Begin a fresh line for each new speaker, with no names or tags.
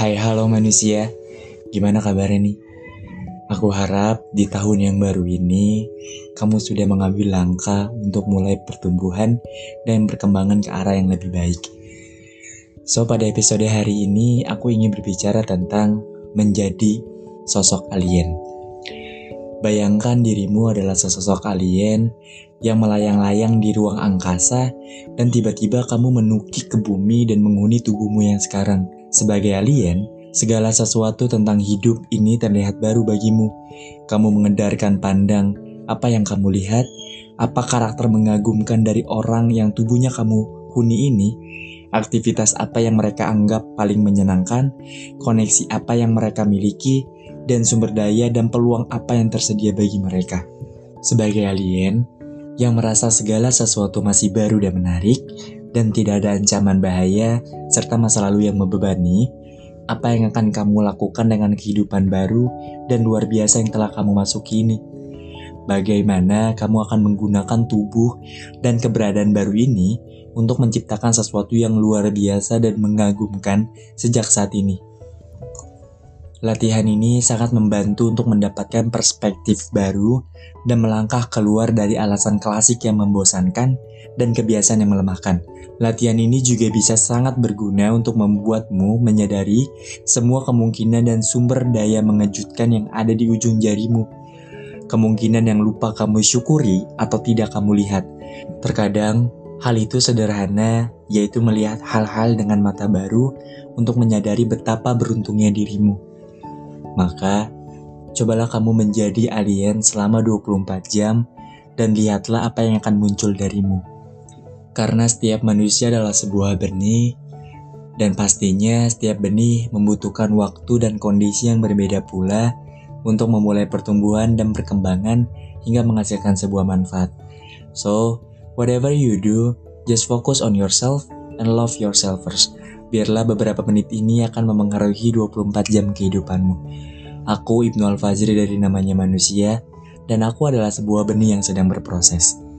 Hai halo manusia, gimana kabarnya nih? Aku harap di tahun yang baru ini kamu sudah mengambil langkah untuk mulai pertumbuhan dan perkembangan ke arah yang lebih baik. So pada episode hari ini aku ingin berbicara tentang menjadi sosok alien. Bayangkan dirimu adalah sesosok alien yang melayang-layang di ruang angkasa dan tiba-tiba kamu menukik ke bumi dan menghuni tubuhmu yang sekarang. Sebagai alien, segala sesuatu tentang hidup ini terlihat baru bagimu. Kamu mengedarkan pandang, apa yang kamu lihat, apa karakter mengagumkan dari orang yang tubuhnya kamu huni ini, aktivitas apa yang mereka anggap paling menyenangkan, koneksi apa yang mereka miliki, dan sumber daya dan peluang apa yang tersedia bagi mereka. Sebagai alien yang merasa segala sesuatu masih baru dan menarik, dan tidak ada ancaman bahaya serta masa lalu yang membebani, apa yang akan kamu lakukan dengan kehidupan baru dan luar biasa yang telah kamu masuki ini? Bagaimana kamu akan menggunakan tubuh dan keberadaan baru ini untuk menciptakan sesuatu yang luar biasa dan mengagumkan sejak saat ini? Latihan ini sangat membantu untuk mendapatkan perspektif baru dan melangkah keluar dari alasan klasik yang membosankan dan kebiasaan yang melemahkan. Latihan ini juga bisa sangat berguna untuk membuatmu menyadari semua kemungkinan dan sumber daya mengejutkan yang ada di ujung jarimu. Kemungkinan yang lupa kamu syukuri atau tidak kamu lihat. Terkadang hal itu sederhana, yaitu melihat hal-hal dengan mata baru untuk menyadari betapa beruntungnya dirimu. Maka, cobalah kamu menjadi alien selama 24 jam dan lihatlah apa yang akan muncul darimu. Karena setiap manusia adalah sebuah benih, dan pastinya setiap benih membutuhkan waktu dan kondisi yang berbeda pula untuk memulai pertumbuhan dan perkembangan hingga menghasilkan sebuah manfaat. So, whatever you do, just focus on yourself and love yourself first. Biarlah beberapa menit ini akan memengaruhi 24 jam kehidupanmu. Aku Ibnu Al-Fajri dari namanya manusia, dan aku adalah sebuah benih yang sedang berproses.